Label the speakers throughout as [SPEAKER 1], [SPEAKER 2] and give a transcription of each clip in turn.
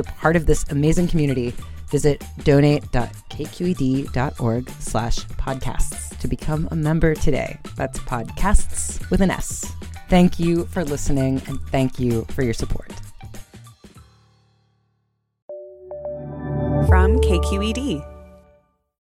[SPEAKER 1] a part of this amazing community, visit donate.kqed.org slash podcasts to become a member today. That's podcasts with an S. Thank you for listening and thank you for your support.
[SPEAKER 2] From KQED.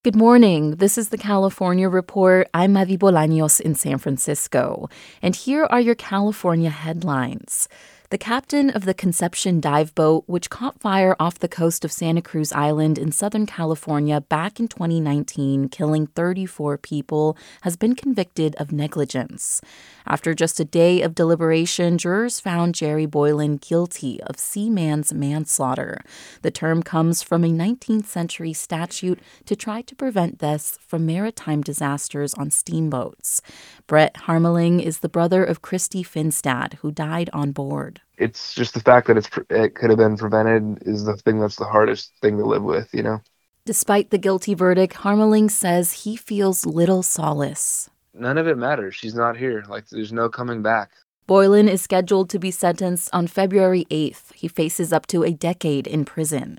[SPEAKER 3] Good morning. This is the California Report. I'm Mavi Bolaños in San Francisco. And here are your California headlines. The captain of the Conception dive boat, which caught fire off the coast of Santa Cruz Island in Southern California back in 2019, killing 34 people, has been convicted of negligence. After just a day of deliberation, jurors found Jerry Boylan guilty of seaman's manslaughter. The term comes from a 19th century statute to try to prevent deaths from maritime disasters on steamboats. Brett Harmeling is the brother of Kristy Finstad, who died on board.
[SPEAKER 4] It's just the fact that it's it could have been prevented is the thing that's the hardest thing to live with, you know.
[SPEAKER 3] Despite the guilty verdict, Harmeling says he feels little solace
[SPEAKER 4] none of it matters. She's not here. Like, there's no coming back.
[SPEAKER 3] Boylan is scheduled to be sentenced on February 8th. He faces up to a decade in prison.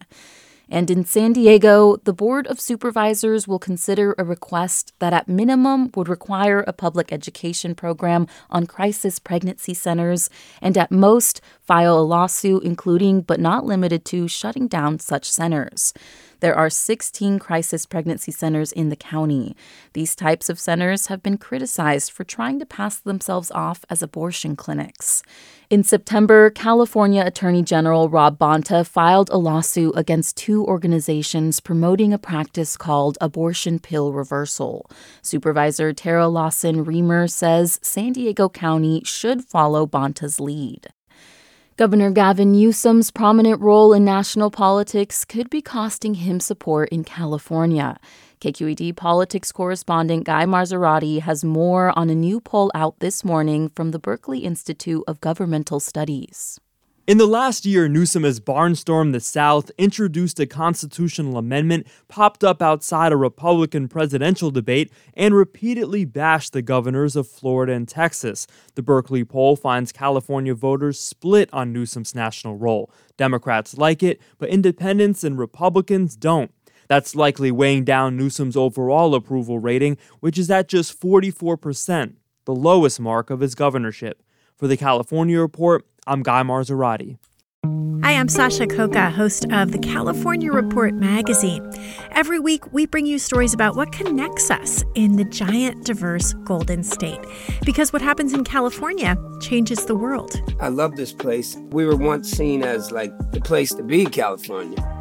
[SPEAKER 3] And in San Diego, the Board of Supervisors will consider a request that, at minimum, would require a public education program on crisis pregnancy centers, and at most, file a lawsuit, including but not limited to shutting down such centers. There are 16 crisis pregnancy centers in the county. These types of centers have been criticized for trying to pass themselves off as abortion clinics. In September, California Attorney General Rob Bonta filed a lawsuit against two organizations promoting a practice called abortion pill reversal. Supervisor Terra Lawson Remer says San Diego County should follow Bonta's lead. Governor Gavin Newsom's prominent role in national politics could be costing him support in California. KQED politics correspondent Guy Marzorati has more on a new poll out this morning from the Berkeley Institute of Governmental Studies.
[SPEAKER 5] In the last year, Newsom has barnstormed the South, introduced a constitutional amendment, popped up outside a Republican presidential debate, and repeatedly bashed the governors of Florida and Texas. The Berkeley poll finds California voters split on Newsom's national role. Democrats like it, but independents and Republicans don't. That's likely weighing down Newsom's overall approval rating, which is at just 44%, the lowest mark of his governorship. For the California Report, I'm Guy Marzorati.
[SPEAKER 6] Hi, I'm Sasha Khokha, host of the California Report magazine. Every week, we bring you stories about what connects us in the giant, diverse Golden State. Because what happens in California changes the world.
[SPEAKER 7] I love this place. We were once seen as like the place to be, California.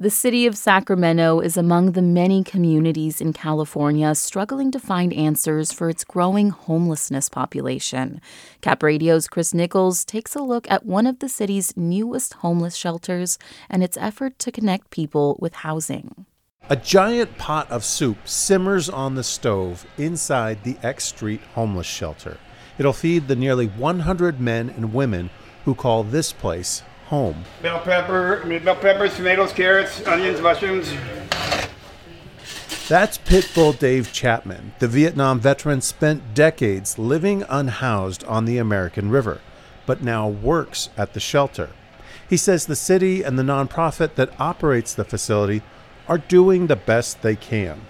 [SPEAKER 3] The city of Sacramento is among the many communities in California struggling to find answers for its growing homelessness population. Cap Radio's Chris Nichols takes a look at one of the city's newest homeless shelters and its effort to connect people with housing.
[SPEAKER 2] A giant pot of soup simmers on the stove inside the X Street homeless shelter. It'll feed the nearly 100 men and women who call this place home.
[SPEAKER 8] Bell pepper, bell peppers, tomatoes, carrots, onions, mushrooms.
[SPEAKER 2] That's Pitbull Dave Chapman. The Vietnam veteran spent decades living unhoused on the American River, but now works at the shelter. He says the city and the nonprofit that operates the facility are doing the best they can.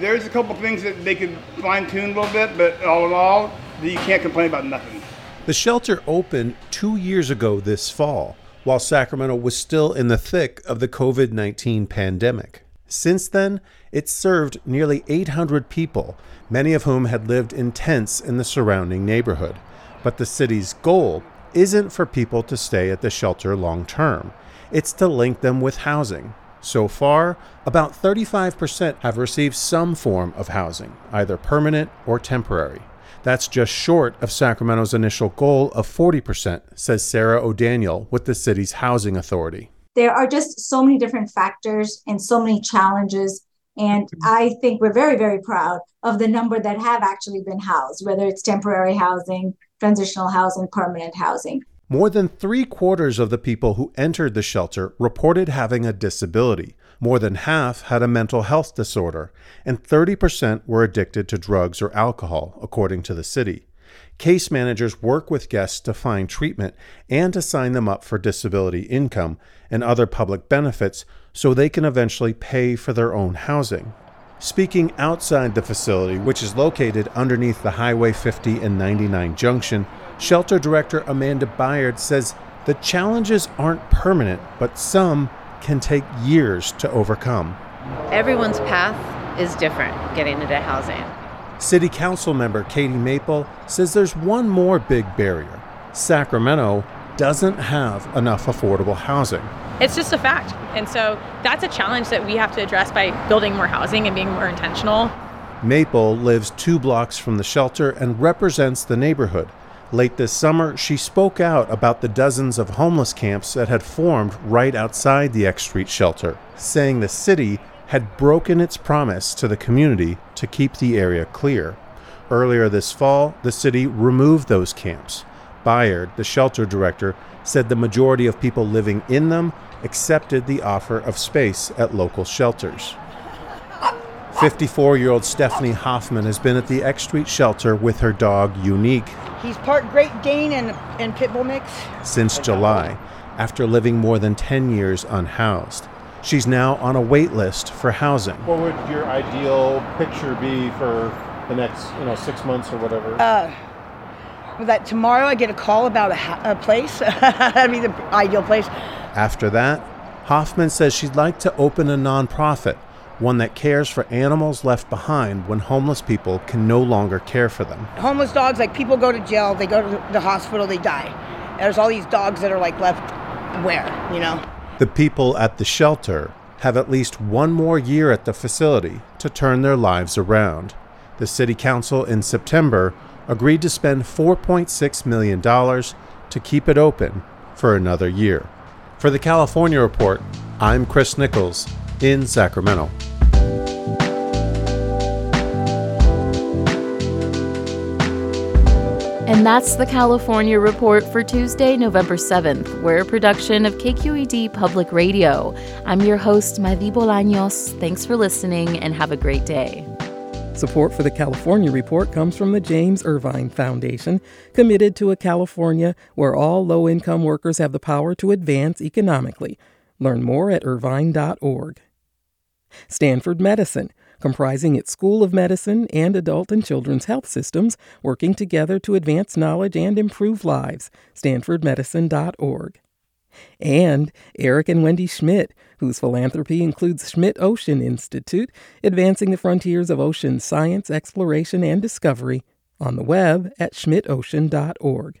[SPEAKER 8] There's a couple things that they could fine tune a little bit, but all in all, you can't complain about nothing.
[SPEAKER 2] The shelter opened two years ago this fall while Sacramento was still in the thick of the COVID 19 pandemic. Since then, it served nearly 800 people, many of whom had lived in tents in the surrounding neighborhood. But the city's goal isn't for people to stay at the shelter long term, it's to link them with housing. So far, about 35% have received some form of housing, either permanent or temporary. That's just short of Sacramento's initial goal of 40%, says Sarah O'Daniel with the city's housing authority.
[SPEAKER 9] There are just so many different factors and so many challenges. And I think we're very, very proud of the number that have actually been housed, whether it's temporary housing, transitional housing, permanent housing.
[SPEAKER 2] More than three quarters of the people who entered the shelter reported having a disability. More than half had a mental health disorder, and 30% were addicted to drugs or alcohol, according to the city. Case managers work with guests to find treatment and to sign them up for disability income and other public benefits so they can eventually pay for their own housing. Speaking outside the facility, which is located underneath the Highway 50 and 99 junction, shelter director Amanda Byard says the challenges aren't permanent, but some can take years to overcome.
[SPEAKER 10] Everyone's path is different getting into housing.
[SPEAKER 2] City Council member Caity Maple says there's one more big barrier Sacramento doesn't have enough affordable housing.
[SPEAKER 11] It's just a fact. And so that's a challenge that we have to address by building more housing and being more intentional.
[SPEAKER 2] Maple lives two blocks from the shelter and represents the neighborhood. Late this summer, she spoke out about the dozens of homeless camps that had formed right outside the X Street shelter, saying the city had broken its promise to the community to keep the area clear. Earlier this fall, the city removed those camps. Byard, the shelter director, said the majority of people living in them accepted the offer of space at local shelters. 54 year old Stephanie Hoffman has been at the X Street shelter with her dog Unique.
[SPEAKER 12] He's part Great Dane and, and Pit Bull mix.
[SPEAKER 2] Since July, after living more than 10 years unhoused. She's now on a wait list for housing.
[SPEAKER 13] What would your ideal picture be for the next, you know, six months or whatever?
[SPEAKER 12] Uh, that tomorrow I get a call about a, a place. That'd be the ideal place.
[SPEAKER 2] After that, Hoffman says she'd like to open a nonprofit, one that cares for animals left behind when homeless people can no longer care for them.
[SPEAKER 12] Homeless dogs, like people go to jail, they go to the hospital, they die. There's all these dogs that are like left where, you know?
[SPEAKER 2] The people at the shelter have at least one more year at the facility to turn their lives around. The City Council in September agreed to spend $4.6 million to keep it open for another year. For the California Report, I'm Chris Nichols in Sacramento.
[SPEAKER 3] And that's the California Report for Tuesday, November 7th. We're a production of KQED Public Radio. I'm your host, Mavi Bolaños. Thanks for listening and have a great day.
[SPEAKER 14] Support for the California Report comes from the James Irvine Foundation, committed to a California where all low income workers have the power to advance economically. Learn more at irvine.org. Stanford Medicine, comprising its School of Medicine and adult and children's health systems, working together to advance knowledge and improve lives. StanfordMedicine.org. And Eric and Wendy Schmidt, whose philanthropy includes Schmidt Ocean Institute, advancing the frontiers of ocean science, exploration, and discovery, on the web at schmidtocean.org.